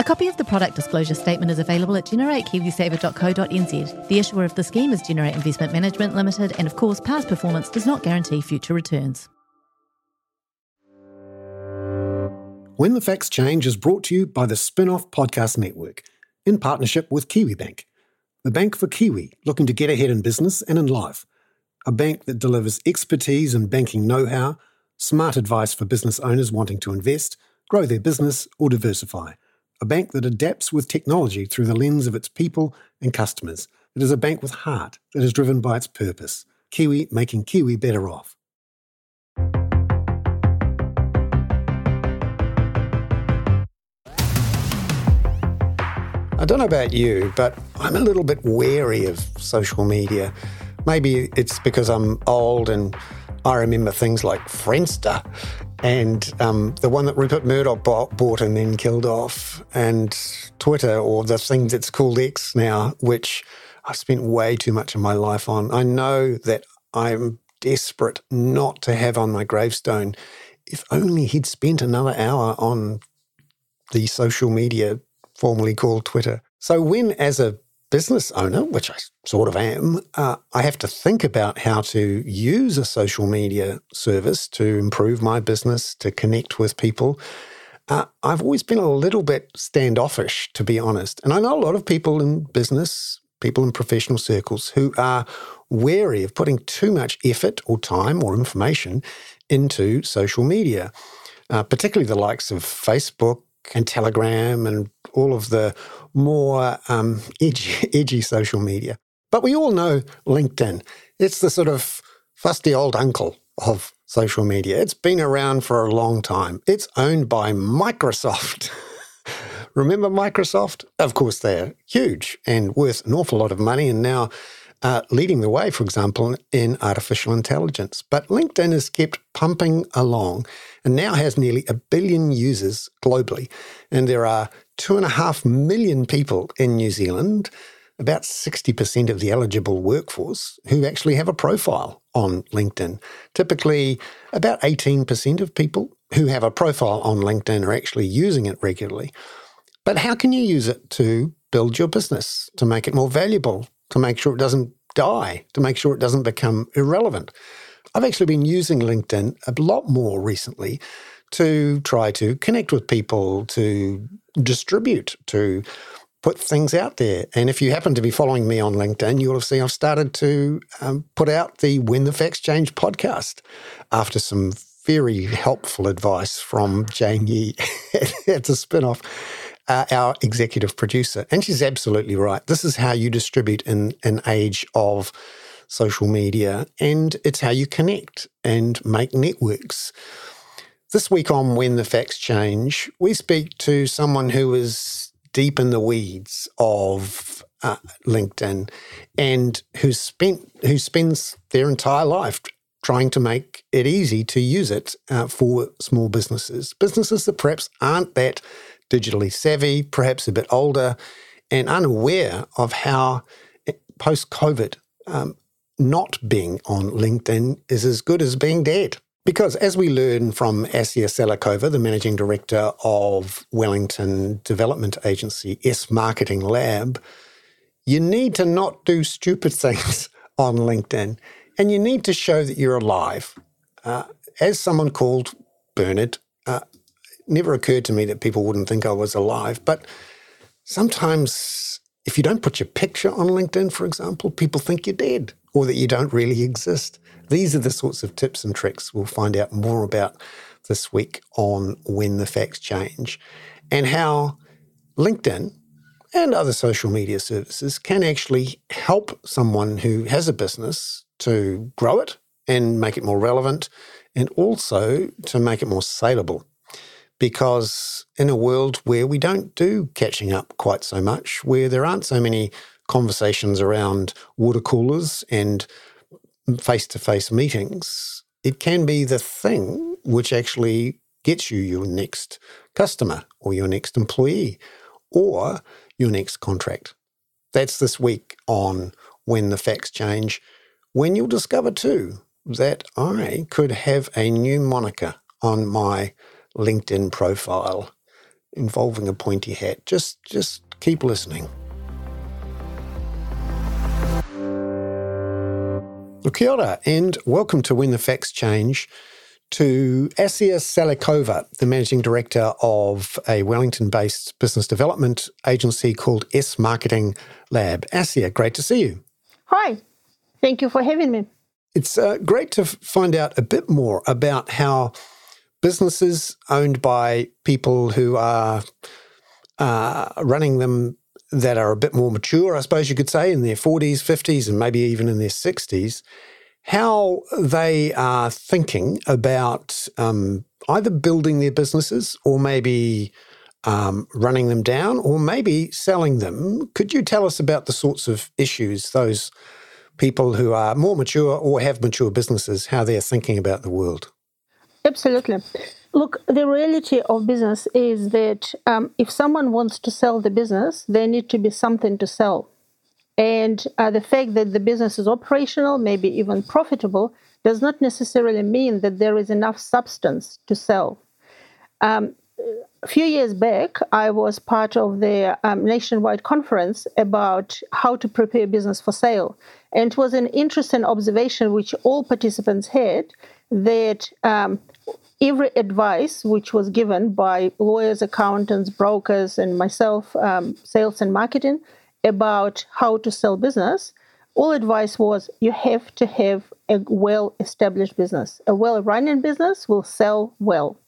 A copy of the product disclosure statement is available at generatekiwisaver.co.nz. The issuer of the scheme is Generate Investment Management Limited, and of course, past performance does not guarantee future returns. When the Facts Change is brought to you by the Spinoff Podcast Network in partnership with KiwiBank, the bank for Kiwi looking to get ahead in business and in life. A bank that delivers expertise and banking know how, smart advice for business owners wanting to invest, grow their business, or diversify a bank that adapts with technology through the lens of its people and customers. It is a bank with heart that is driven by its purpose. Kiwi making Kiwi better off. I don't know about you, but I'm a little bit wary of social media. Maybe it's because I'm old and I remember things like Friendster and um, the one that Rupert Murdoch bought, and then killed off, and Twitter, or the thing that's called X now, which I've spent way too much of my life on. I know that I'm desperate not to have on my gravestone. If only he'd spent another hour on the social media formerly called Twitter. So, when as a business owner, which I sort of am, uh, I have to think about how to use a social media service to improve my business, to connect with people. Uh, I've always been a little bit standoffish, to be honest. And I know a lot of people in business, people in professional circles, who are wary of putting too much effort or time or information into social media, uh, particularly the likes of Facebook and Telegram and all of the more um, edgy, edgy social media. But we all know LinkedIn. It's the sort of fusty old uncle of social media. It's been around for a long time. It's owned by Microsoft. Remember Microsoft? Of course, they're huge and worth an awful lot of money. And now uh, leading the way, for example, in artificial intelligence. But LinkedIn has kept pumping along and now has nearly a billion users globally. And there are two and a half million people in New Zealand, about 60% of the eligible workforce, who actually have a profile on LinkedIn. Typically, about 18% of people who have a profile on LinkedIn are actually using it regularly. But how can you use it to build your business, to make it more valuable, to make sure it doesn't die, to make sure it doesn't become irrelevant. I've actually been using LinkedIn a lot more recently to try to connect with people, to distribute, to put things out there. And if you happen to be following me on LinkedIn, you'll have seen I've started to um, put out the When the Facts Change podcast after some very helpful advice from Jane Yee. it's a spin off uh, our executive producer. And she's absolutely right. This is how you distribute in an age of social media, and it's how you connect and make networks. This week on When the Facts Change, we speak to someone who is deep in the weeds of uh, LinkedIn and who's spent who spends their entire life trying to make it easy to use it uh, for small businesses, businesses that perhaps aren't that digitally savvy, perhaps a bit older, and unaware of how post COVID, um, not being on LinkedIn is as good as being dead. Because as we learn from Assia Salikhova, the managing director of Wellington Development Agency Smarketing Lab, you need to not do stupid things on LinkedIn and you need to show that you're alive. Uh, as someone called Bernard, uh, never occurred to me that people wouldn't think I was alive. But sometimes, if you don't put your picture on LinkedIn, for example, people think you're dead or that you don't really exist. These are the sorts of tips and tricks we'll find out more about this week on When the Facts Change and how LinkedIn and other social media services can actually help someone who has a business to grow it and make it more relevant and also to make it more saleable because in a world where we don't do catching up quite so much, where there aren't so many conversations around water coolers and face to face meetings, it can be the thing which actually gets you your next customer or your next employee or your next contract. That's this week on When the Facts Change, when you'll discover too that I could have a new moniker on my LinkedIn profile involving a pointy hat. Just just keep listening. Well, kia ora, and welcome to When the Facts Change to Assia Salikhova, the managing director of a Wellington based business development agency called Smarketing Lab. Assia, great to see you. Hi, thank you for having me. It's uh, great to find out a bit more about how businesses owned by people who are uh, running them that are a bit more mature, I suppose you could say, in their 40s, 50s, and maybe even in their 60s, how they are thinking about um, either building their businesses or maybe um, running them down or maybe selling them. Could you tell us about the sorts of issues those people who are more mature or have mature businesses, how they're thinking about the world? Absolutely. Look, the reality of business is that um, if someone wants to sell the business, there need to be something to sell. And uh, the fact that the business is operational, maybe even profitable, does not necessarily mean that there is enough substance to sell. Um, a few years back, I was part of the um, nationwide conference about how to prepare business for sale. And it was an interesting observation which all participants had that um, every advice which was given by lawyers, accountants, brokers, and myself, um, sales and marketing, about how to sell business, all advice was you have to have a well established business. A well running business will sell well.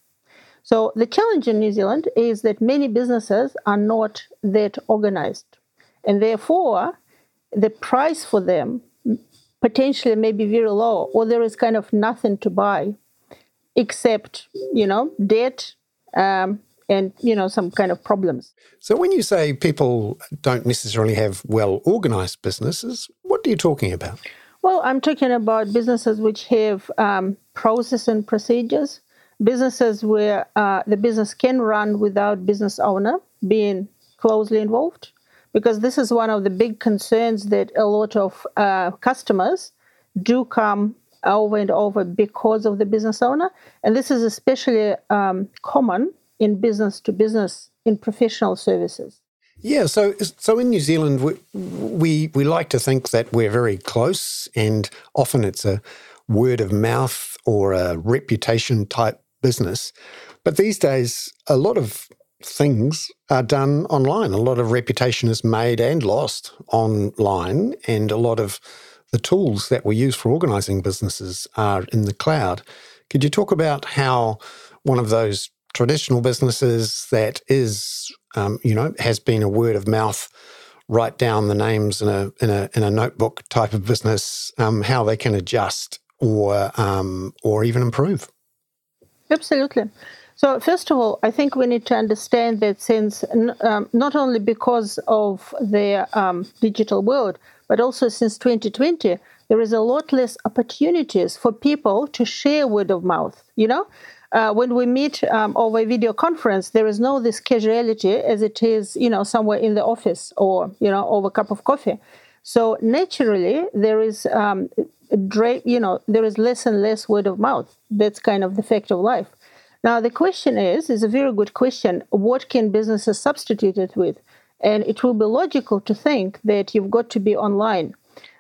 So, the challenge in New Zealand is that many businesses are not that organized. And therefore, the price for them potentially maybe very low, or there is kind of nothing to buy except you know debt um, and you know some kind of problems. So when you say people don't necessarily have well organized businesses, what are you talking about? Well, I'm talking about businesses which have um, process and procedures, businesses where uh, the business can run without business owner being closely involved, because this is one of the big concerns that a lot of uh, customers do come over and over because of the business owner. And this is especially um, common in business to business in professional services. Yeah, so so in New Zealand, we, we we like to think that we're very close, and often it's a word of mouth or a reputation type business. But these days, a lot of things are done online. A lot of reputation is made and lost online, and a lot of the tools that we use for organizing businesses are in the cloud. Could you talk about how one of those traditional businesses that is, um, you know, has been a word of mouth, write down the names in a in a in a notebook type of business, um, how they can adjust or um, or even improve? Absolutely. So, first of all, I think we need to understand that since um, not only because of the um, digital world, but also since 2020, there is a lot less opportunities for people to share word of mouth. You know, uh, when we meet um, over a video conference, there is no this casuality as it is, you know, somewhere in the office or you know over a cup of coffee. So naturally, there is, um, you know, there is less and less word of mouth. That's kind of the fact of life. Now the question is, is a very good question. What can businesses substitute it with? And it will be logical to think that you've got to be online.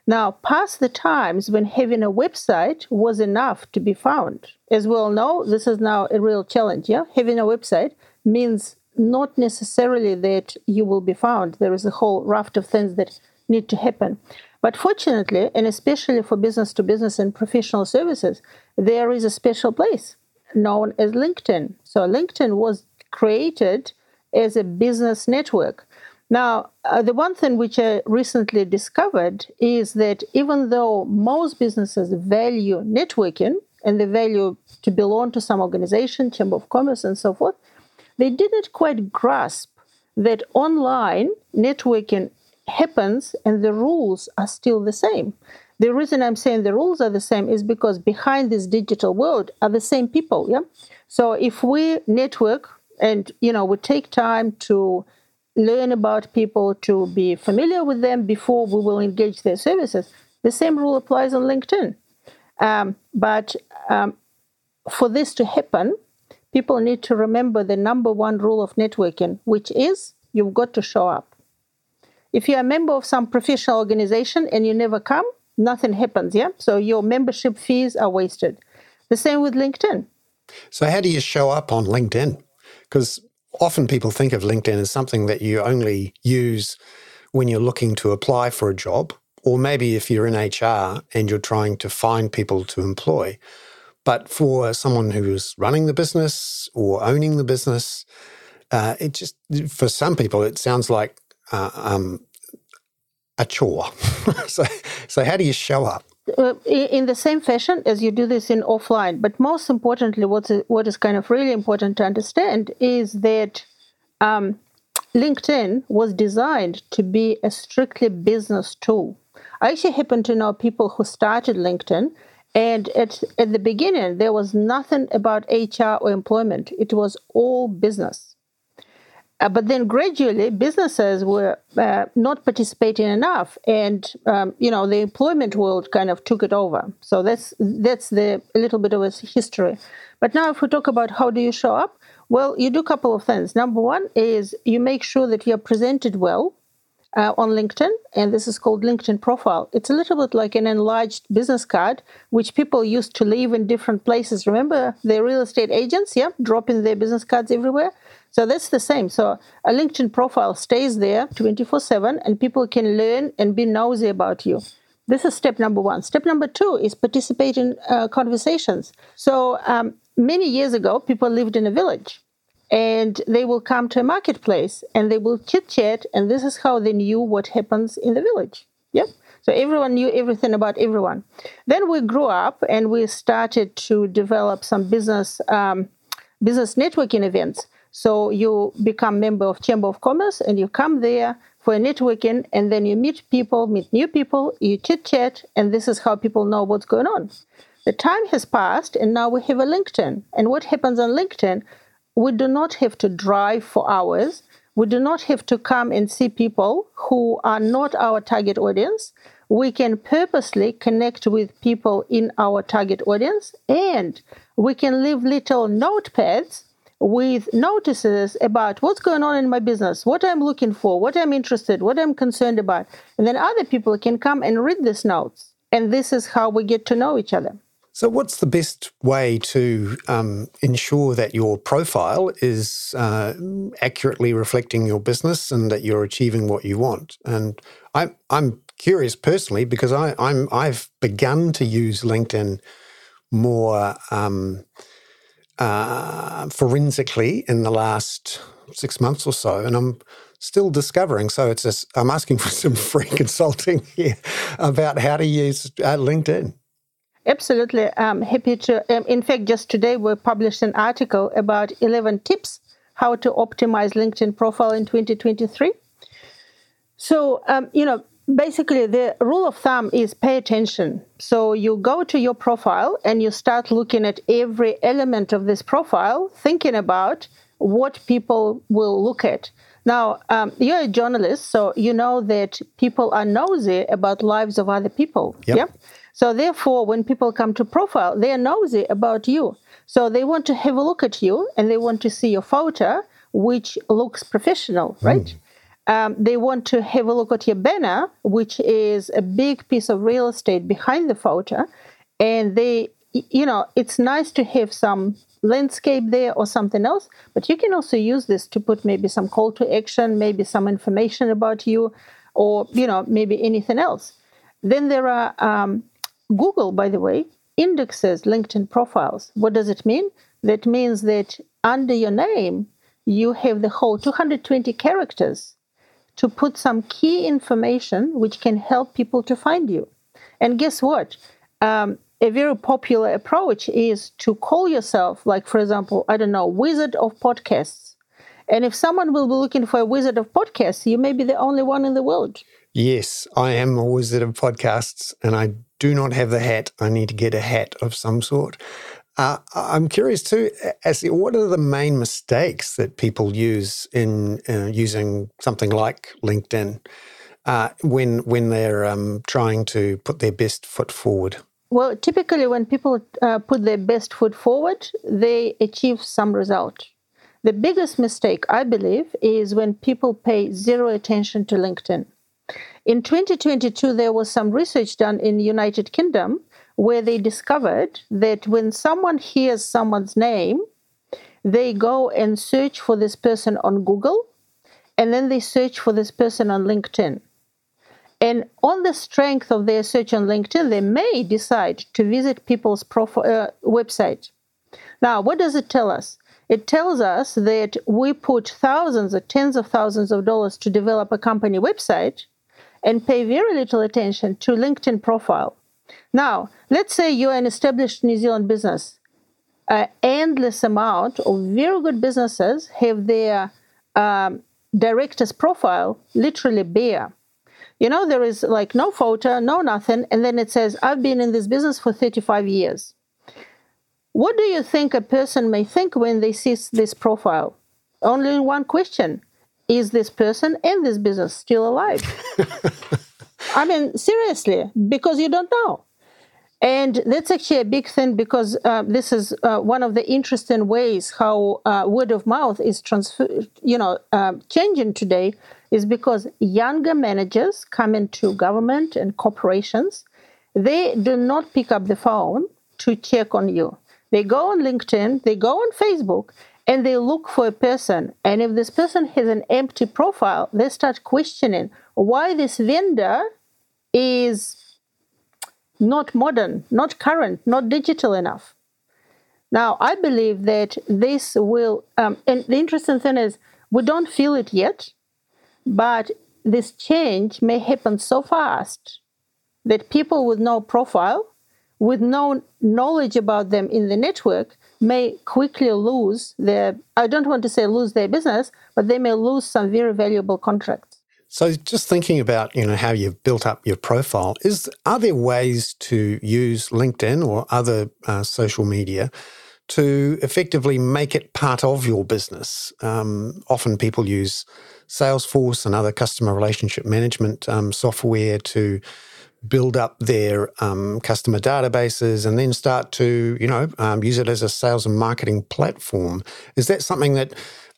Now, past the times when having a website was enough to be found. As we all know, this is now a real challenge. Yeah, having a website means not necessarily that you will be found. There is a whole raft of things that need to happen. But fortunately, and especially for business to business and professional services, there is a special place known as LinkedIn. So LinkedIn was created as a business network now, uh, the one thing which I recently discovered is that even though most businesses value networking and they value to belong to some organization, chamber of commerce, and so forth, they didn't quite grasp that online networking happens and the rules are still the same. The reason I'm saying the rules are the same is because behind this digital world are the same people. Yeah. So if we network and you know we take time to learn about people to be familiar with them before we will engage their services, the same rule applies on LinkedIn. Um, but um, for this to happen, people need to remember the number one rule of networking, which is you've got to show up. If you're a member of some professional organization and you never come, nothing happens, yeah? So your membership fees are wasted. The same with LinkedIn. So, how do you show up on LinkedIn? Because often people think of LinkedIn as something that you only use when you're looking to apply for a job, or maybe if you're in HR and you're trying to find people to employ. But for someone who is running the business or owning the business, uh, it just, for some people, it sounds like uh, um, a chore. so, so how do you show up? In the same fashion as you do this in offline. But most importantly, what's what is kind of really important to understand is that um, LinkedIn was designed to be a strictly business tool. I actually happen to know people who started LinkedIn, and at at the beginning there was nothing about HR or employment. It was all business. Uh, but then gradually, businesses were uh, not participating enough, and um, you know the employment world kind of took it over. So that's that's the a little bit of a history. But now, if we talk about how do you show up, well, you do a couple of things. Number one is you make sure that you're presented well uh, on LinkedIn, and this is called LinkedIn profile. It's a little bit like an enlarged business card, which people used to leave in different places. Remember the real estate agents, yeah, dropping their business cards everywhere. So that's the same. So a LinkedIn profile stays there 24 7 and people can learn and be nosy about you. This is step number one. Step number two is participate in uh, conversations. So um, many years ago, people lived in a village and they will come to a marketplace and they will chit chat, and this is how they knew what happens in the village. Yeah. So everyone knew everything about everyone. Then we grew up and we started to develop some business um, business networking events. So you become member of Chamber of Commerce and you come there for a networking and then you meet people, meet new people, you chit chat, and this is how people know what's going on. The time has passed and now we have a LinkedIn. And what happens on LinkedIn? We do not have to drive for hours. We do not have to come and see people who are not our target audience. We can purposely connect with people in our target audience and we can leave little notepads with notices about what's going on in my business, what I'm looking for, what I'm interested, what I'm concerned about. And then other people can come and read these notes. And this is how we get to know each other. So, what's the best way to um, ensure that your profile is uh, accurately reflecting your business and that you're achieving what you want? And I'm I'm curious personally because I, I'm I've begun to use LinkedIn more. Um, uh, forensically in the last six months or so, and I'm still discovering. So it's I'm asking for some free consulting here about how to use uh, LinkedIn. Absolutely. I'm happy to. Um, in fact, just today we published an article about 11 tips how to optimize LinkedIn profile in 2023. So, um, you know, basically the rule of thumb is pay attention so you go to your profile and you start looking at every element of this profile thinking about what people will look at now um, you're a journalist so you know that people are nosy about lives of other people yep. yeah so therefore when people come to profile they are nosy about you so they want to have a look at you and they want to see your photo which looks professional right mm um, they want to have a look at your banner, which is a big piece of real estate behind the photo. And they, you know, it's nice to have some landscape there or something else, but you can also use this to put maybe some call to action, maybe some information about you, or, you know, maybe anything else. Then there are um, Google, by the way, indexes LinkedIn profiles. What does it mean? That means that under your name, you have the whole 220 characters to put some key information which can help people to find you. And guess what? Um, a very popular approach is to call yourself, like, for example, I don't know, wizard of podcasts. And if someone will be looking for a wizard of podcasts, you may be the only one in the world. Yes, I am a wizard of podcasts, and I do not have the hat. I need to get a hat of some sort. Uh, I'm curious too, as what are the main mistakes that people use in uh, using something like LinkedIn uh, when when they're um, trying to put their best foot forward? Well, typically, when people uh, put their best foot forward, they achieve some result. The biggest mistake, I believe, is when people pay zero attention to LinkedIn. In 2022, there was some research done in the United Kingdom where they discovered that when someone hears someone's name, they go and search for this person on Google, and then they search for this person on LinkedIn. And on the strength of their search on LinkedIn, they may decide to visit people's profile, uh, website. Now, what does it tell us? It tells us that we put thousands or tens of thousands of dollars to develop a company website and pay very little attention to LinkedIn profile. Now, let's say you're an established New Zealand business. An endless amount of very good businesses have their um, director's profile literally bare. You know, there is like no photo, no nothing, and then it says, I've been in this business for 35 years. What do you think a person may think when they see this profile? Only one question Is this person and this business still alive? I mean, seriously, because you don't know. And that's actually a big thing because uh, this is uh, one of the interesting ways how uh, word of mouth is transfer, you know, uh, changing today is because younger managers come into government and corporations. They do not pick up the phone to check on you. They go on LinkedIn, they go on Facebook, and they look for a person. And if this person has an empty profile, they start questioning why this vendor is not modern, not current, not digital enough. Now, I believe that this will, um, and the interesting thing is, we don't feel it yet, but this change may happen so fast that people with no profile with no knowledge about them in the network may quickly lose their i don't want to say lose their business but they may lose some very valuable contracts. So just thinking about you know how you've built up your profile is are there ways to use linkedin or other uh, social media to effectively make it part of your business? Um, often people use salesforce and other customer relationship management um, software to build up their um, customer databases and then start to, you know, um, use it as a sales and marketing platform. Is that something that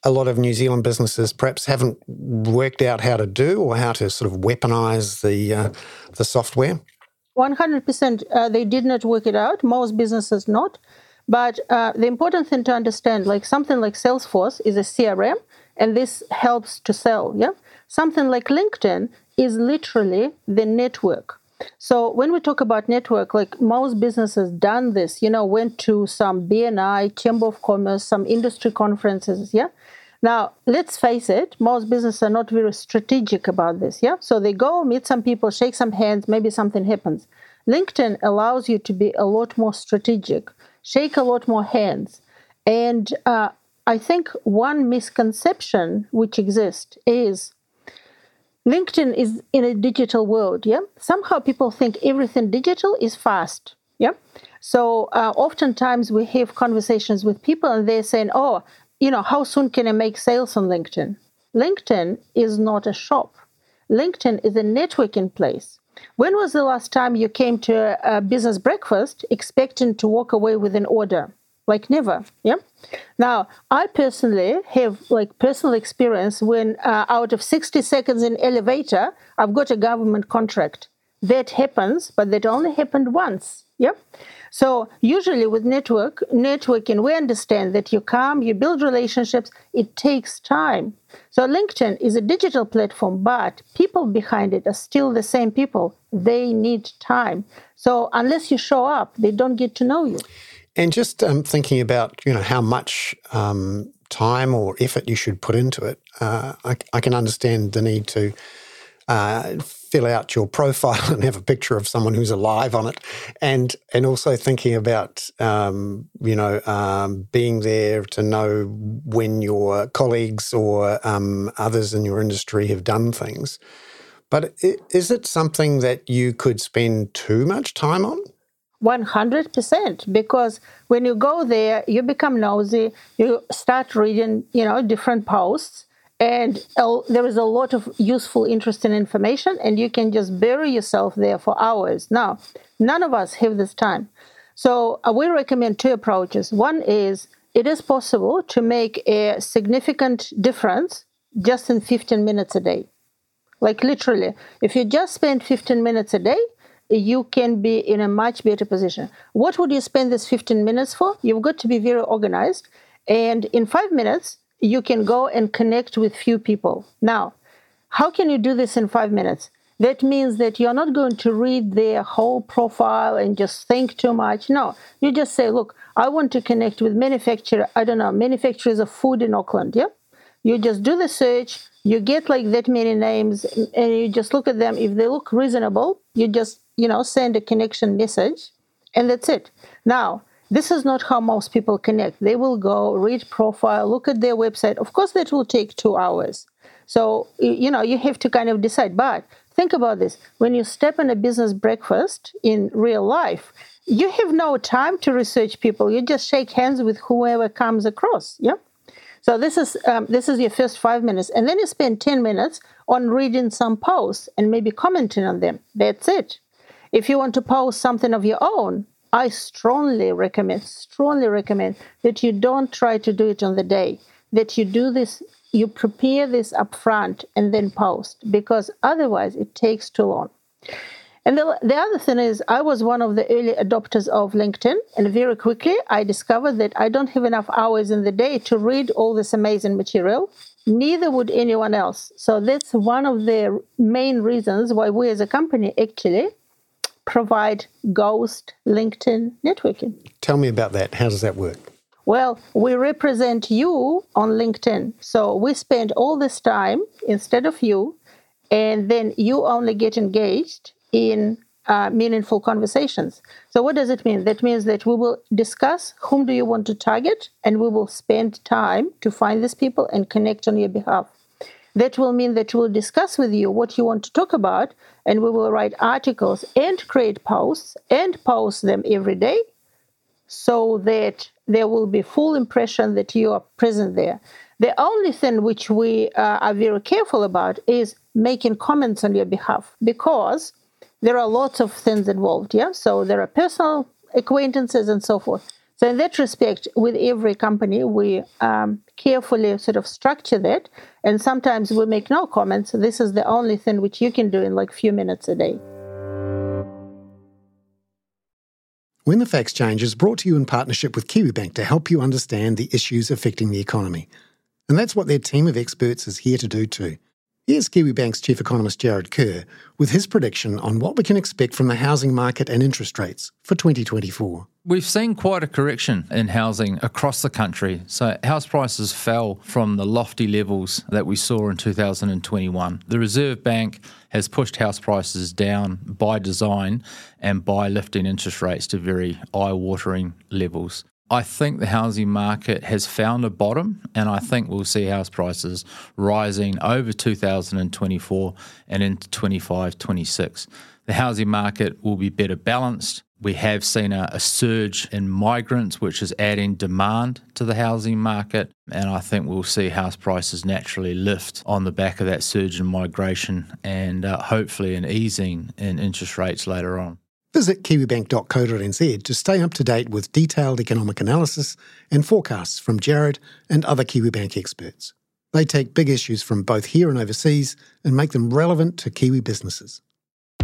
a lot of New Zealand businesses perhaps haven't worked out how to do or how to sort of weaponize the uh, the software? One hundred percent, uh, they did not work it out. Most businesses not. But uh, the important thing to understand, like something like Salesforce, is a CRM, and this helps to sell. Yeah, something like LinkedIn is literally the network so when we talk about network, like most businesses done this, you know, went to some BNI, Chamber of Commerce, some industry conferences, yeah. Now, let's face it, most businesses are not very strategic about this, yeah? So they go meet some people, shake some hands, maybe something happens. LinkedIn allows you to be a lot more strategic, shake a lot more hands. And uh, I think one misconception which exists is LinkedIn is in a digital world, yeah? Somehow people think everything digital is fast, yeah? So uh, oftentimes we have conversations with people and they're saying, oh, you know, how soon can I make sales on LinkedIn? LinkedIn is not a shop. LinkedIn is a networking place. When was the last time you came to a business breakfast expecting to walk away with an order? Like never yeah? Now i personally have like personal experience when uh, out of 60 seconds in elevator i've got a government contract. That happens but that only happened once yeah? So usually with network networking we understand that you come you build relationships it takes time. So linkedin is a digital platform but people behind it are still the same people. They need time. So unless you show up they don't get to know you and just um, thinking about, you know, how much um, time or effort you should put into it, uh, I, I, can understand the need to uh, fill out your profile and have a picture of someone who's alive on it, and and also thinking about, um, you know, um, being there to know when your colleagues or um, others in your industry have done things. But is it something that you could spend too much time on? 100% because when you go there you become nosy you start reading you know different posts and there is a lot of useful interesting information and you can just bury yourself there for hours. Now none of us have this time. So uh, we recommend two approaches. One is it is possible to make a significant difference just in 15 minutes a day. Like literally if you just spend 15 minutes a day you can be in a much better position. What would you spend this 15 minutes for? You've got to be very organized. And in five minutes, you can go and connect with few people. Now, how can you do this in five minutes? That means that you're not going to read their whole profile and just think too much. No, you just say, look, I want to connect with manufacturer, I don't know, manufacturers of food in Auckland. Yeah. You just do the search, you get like that many names, and you just look at them. If they look reasonable, you just you know, send a connection message, and that's it. Now, this is not how most people connect. They will go read profile, look at their website. Of course, that will take two hours. So, you know, you have to kind of decide. But think about this when you step in a business breakfast in real life, you have no time to research people. You just shake hands with whoever comes across. Yeah. So this is um, this is your first five minutes, and then you spend ten minutes on reading some posts and maybe commenting on them. That's it. If you want to post something of your own, I strongly recommend, strongly recommend that you don't try to do it on the day, that you do this, you prepare this up front and then post, because otherwise it takes too long. And the, the other thing is, I was one of the early adopters of LinkedIn, and very quickly I discovered that I don't have enough hours in the day to read all this amazing material. Neither would anyone else. So that's one of the main reasons why we as a company actually provide ghost LinkedIn networking. Tell me about that. How does that work? Well, we represent you on LinkedIn. So we spend all this time instead of you, and then you only get engaged in uh, meaningful conversations. So what does it mean? That means that we will discuss whom do you want to target, and we will spend time to find these people and connect on your behalf. That will mean that we'll discuss with you what you want to talk about, and we will write articles and create posts and post them every day so that there will be full impression that you are present there. The only thing which we uh, are very careful about is making comments on your behalf because there are lots of things involved. Yeah, so there are personal acquaintances and so forth. So in that respect, with every company, we um, carefully sort of structure that, and sometimes we make no comments. This is the only thing which you can do in like a few minutes a day. When the Facts Change is brought to you in partnership with KiwiBank to help you understand the issues affecting the economy. And that's what their team of experts is here to do too. Here's KiwiBank's Chief Economist Jarrod Kerr with his prediction on what we can expect from the housing market and interest rates for 2024. We've seen quite a correction in housing across the country. So, house prices fell from the lofty levels that we saw in 2021. The Reserve Bank has pushed house prices down by design and by lifting interest rates to very eye watering levels. I think the housing market has found a bottom, and I think we'll see house prices rising over 2024 and into 25, 26. The housing market will be better balanced. We have seen a, a, surge in migrants, which is adding demand to the housing market. And I think we'll see house prices naturally lift on the back of that surge in migration and uh, hopefully an easing in interest rates later on. Visit kiwibank.co.nz to stay up to date with detailed economic analysis and forecasts from Jarrod and other Kiwibank experts. They take big issues from both here and overseas and make them relevant to Kiwi businesses.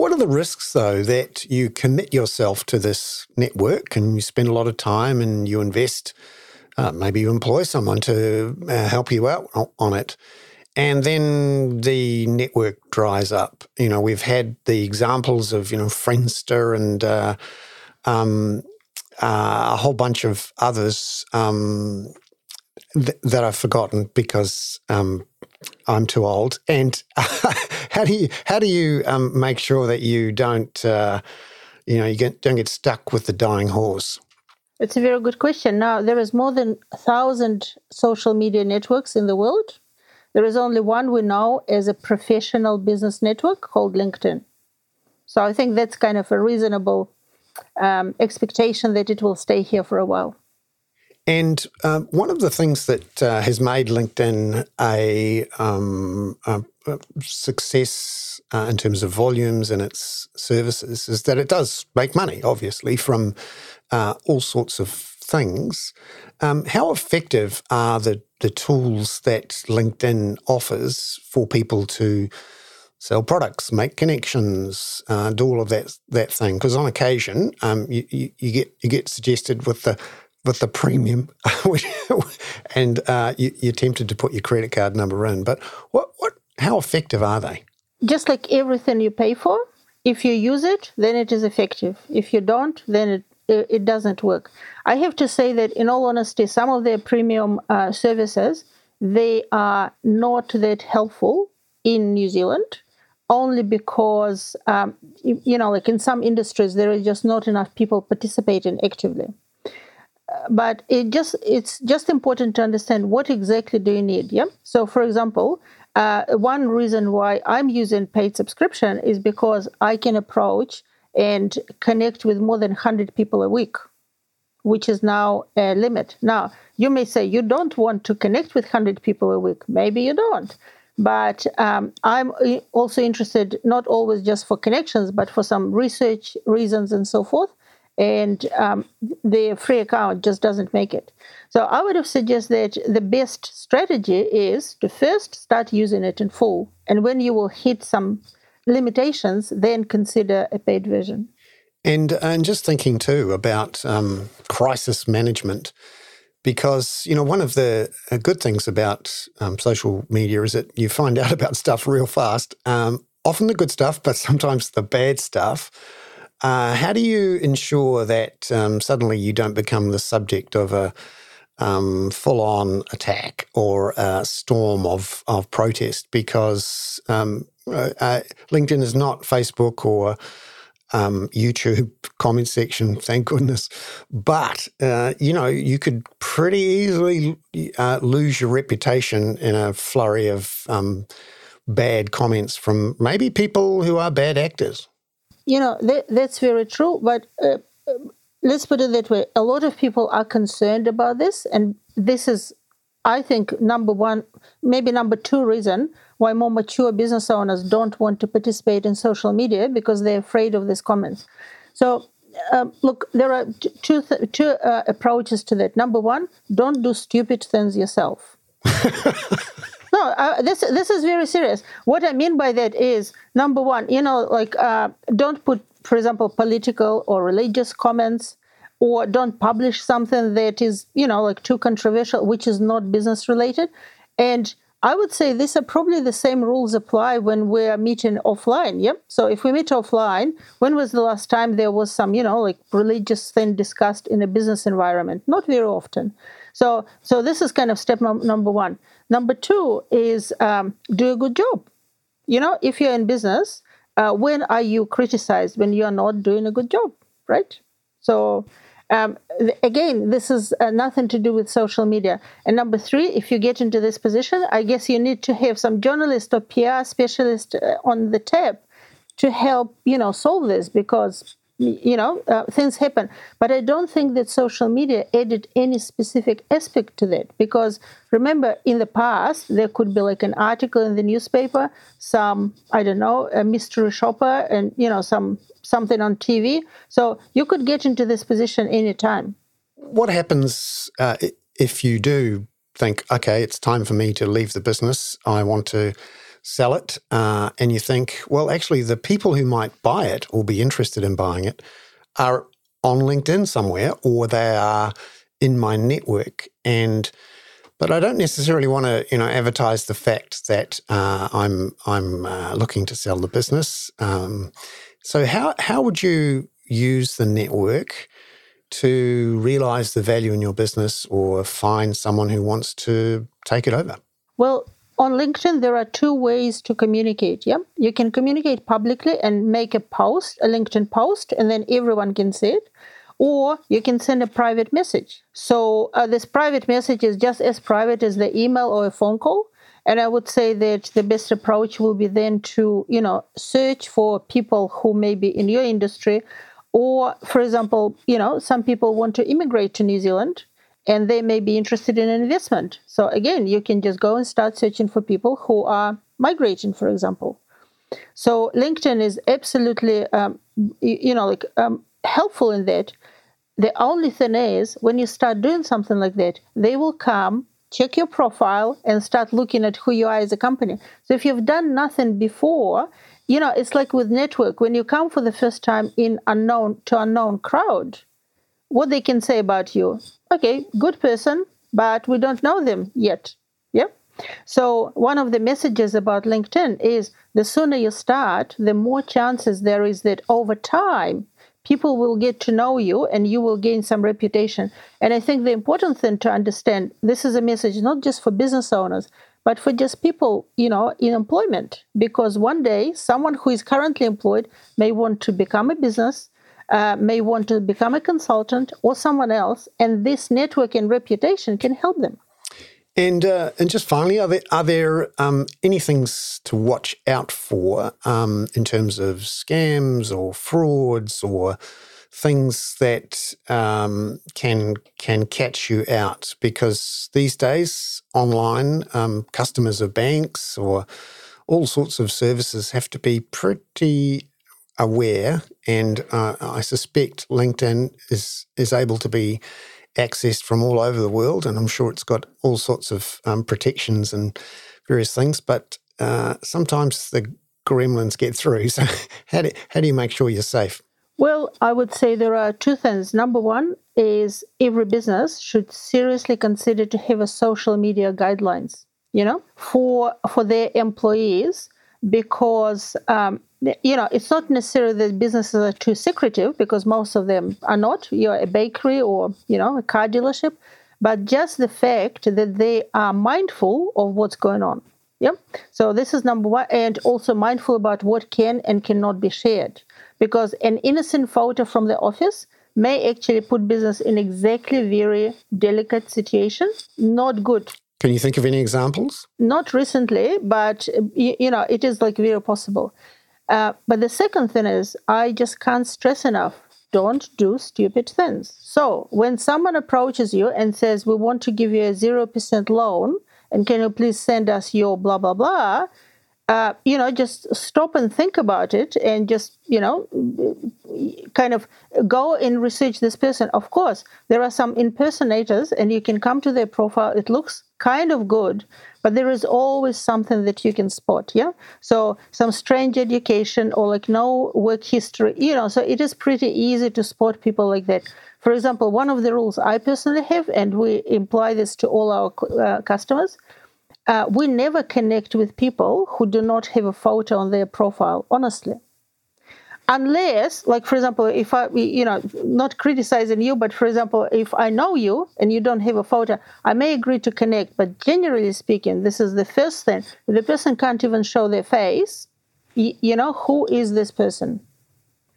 What are the risks, though, that you commit yourself to this network and you spend a lot of time and you invest? uh, maybe you employ someone to uh, help you out on it. And then the network dries up. You know, we've had the examples of, you know, Friendster and uh, um, uh, a whole bunch of others um, th- that I've forgotten because um, I'm too old. And how do you how do you um, make sure that you don't uh, you know you get, don't get stuck with the dying horse? It's a very good question. Now there is more than a thousand social media networks in the world. There is only one we know as a professional business network called LinkedIn. So I think that's kind of a reasonable um, expectation that it will stay here for a while. And uh, one of the things that uh, has made LinkedIn a, um, a success uh, in terms of volumes and its services is that it does make money, obviously, from uh, all sorts of things. Um, how effective are the, the tools that LinkedIn offers for people to sell products, make connections, uh, do all of that that thing. Because on occasion, um, you, you, you, get you get suggested with the with the premium, and uh, you, you're tempted to put your credit card number in. But what what how effective are they? Just like everything you pay for, if you use it, then it is effective. If you don't, then it it doesn't work. I have to say that, in all honesty, some of their premium uh, services they are not that helpful in New Zealand only because um, you, you, know like in some industries there is just not enough people participating actively but it just it's just important to understand what exactly do you need yeah? So for example uh, one reason why i'm using paid subscription is because i can approach and connect with more than 100 people a week which is now a limit. Now you may say you don't want to connect with 100 people a week. Maybe you don't. But um, I'm also interested not always just for connections, but for some research reasons and so forth. And um, the free account just doesn't make it. So I would have suggested that the best strategy is to first start using it in full. And when you will hit some limitations, then consider a paid version. And, and just thinking too about um, crisis management because you know one of the uh, good things about um, social media is that you find out about stuff real fast. Um, often the good stuff, but sometimes the bad stuff. Uh, how do you ensure that um, suddenly you don't become the subject of a um, full-on attack or a storm of of protest? Because um, uh, uh, LinkedIn is not Facebook or um, YouTube comment section, thank goodness. But, uh, you know, you could pretty easily uh, lose your reputation in a flurry of um, bad comments from maybe people who are bad actors. You know, that, that's very true. But uh, let's put it that way a lot of people are concerned about this. And this is, I think, number one, maybe number two reason why more mature business owners don't want to participate in social media because they're afraid of these comments. So, um, look, there are two th- two uh, approaches to that. Number one, don't do stupid things yourself. no, uh, this this is very serious. What I mean by that is number one, you know, like uh, don't put, for example, political or religious comments, or don't publish something that is, you know, like too controversial, which is not business related, and I would say these are probably the same rules apply when we're meeting offline. Yep. So if we meet offline, when was the last time there was some, you know, like religious thing discussed in a business environment? Not very often. So so this is kind of step num- number one. Number two is um, do a good job. You know, if you're in business, uh, when are you criticized when you are not doing a good job, right? So um, again, this is uh, nothing to do with social media. And number three, if you get into this position, I guess you need to have some journalist or PR specialist uh, on the tab to help, you know, solve this because you know uh, things happen. But i don't think that social media added any specific aspect to that. Because remember in the past there could be like an article in the newspaper some i don't know a mystery shopper and you know some something on tv so you could get into this position anytime. What happens uh, if you do think okay it's time for me to leave the business. I want to sell it, uh, and you think, well, actually, the people who might buy it or be interested in buying it are on LinkedIn somewhere, or they are in my network and but I don't necessarily want to, you know, advertise the fact that uh, I'm I'm uh, looking to sell the business. Um, so how how would you use the network to realize the value in your business or find someone who wants to take it over? Well, on LinkedIn, there are two ways to communicate. Yeah, you can communicate publicly and make a post, a LinkedIn post, and then everyone can see it or you can send a private message. So uh, this private message is just as private as the email or a phone call. And I would say that the best approach will be then to, you know, search for people who may be in your industry. Or, for example, you know, some people want to immigrate to New Zealand and they may be interested in an investment. So again, you can just go and start searching for people who are migrating, for example. So LinkedIn is absolutely, um, you know, like um, helpful in that. The only thing is, when you start doing something like that, they will come, check your profile, and start looking at who you are as a company. So if you've done nothing before, you know, it's like with network. When you come for the first time in unknown to unknown crowd, what they can say about you? Okay, good person, but we don't know them yet. Yeah. So one of the messages about LinkedIn is the sooner you start, the more chances there is that over time people will get to know you and you will gain some reputation. And I think the important thing to understand this is a message not just for business owners, but for just people, you know, in employment. Because one day, someone who is currently employed may want to become a business, uh, may want to become a consultant or someone else, and this network and reputation can help them. And uh, and just finally, are there are there um, any things to watch out for um, in terms of scams or frauds or things that um, can can catch you out? Because these days, online um, customers of banks or all sorts of services have to be pretty aware, and uh, I suspect LinkedIn is is able to be accessed from all over the world, and I'm sure it's got all sorts of um, protections and various things. But uh, sometimes the gremlins get through. So how do how do you make sure you're safe? Well, I would say there are two things. Number one is every business should seriously consider to have a social media guidelines, you know, for for their employees because um, you know, it's not necessarily that businesses are too secretive because most of them are not. You're a bakery or, you know, a car dealership, but just the fact that they are mindful of what's going on. Yeah. So this is number one, and also mindful about what can and cannot be shared, because an innocent photo from the office may actually put business in exactly very delicate situation. Not good. Can you think of any examples? Not recently, but you know, it is like very possible. Uh, but the second thing is, I just can't stress enough don't do stupid things. So when someone approaches you and says, We want to give you a 0% loan, and can you please send us your blah, blah, blah, uh, you know, just stop and think about it and just, you know, kind of go and research this person. Of course, there are some impersonators, and you can come to their profile. It looks kind of good, but there is always something that you can spot. Yeah. So some strange education or like no work history, you know, so it is pretty easy to spot people like that. For example, one of the rules I personally have, and we imply this to all our uh, customers, uh, we never connect with people who do not have a photo on their profile, honestly. Unless, like, for example, if I, you know, not criticizing you, but for example, if I know you and you don't have a photo, I may agree to connect. But generally speaking, this is the first thing. The person can't even show their face, you, know, who is this person?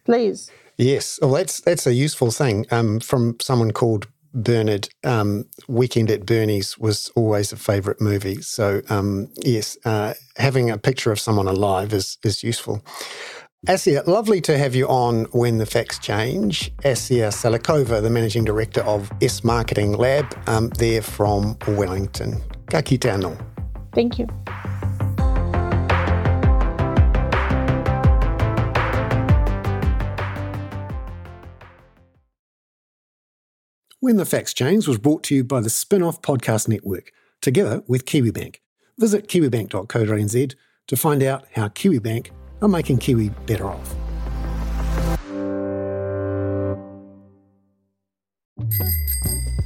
Please. Yes, well, that's that's a useful thing um, from someone called Bernard, um, Weekend at Bernie's was always a favourite movie. So um, yes, uh, having a picture of someone alive is is useful. Assia, lovely to have you on When the Facts Change. Assia Salikhova, the Managing Director of Smarketing Lab, um, there from Wellington. Ka. Thank you. When the Facts Change was brought to you by the Spinoff Podcast Network, together with KiwiBank. Visit kiwibank.co.nz to find out how KiwiBank are making Kiwi better off.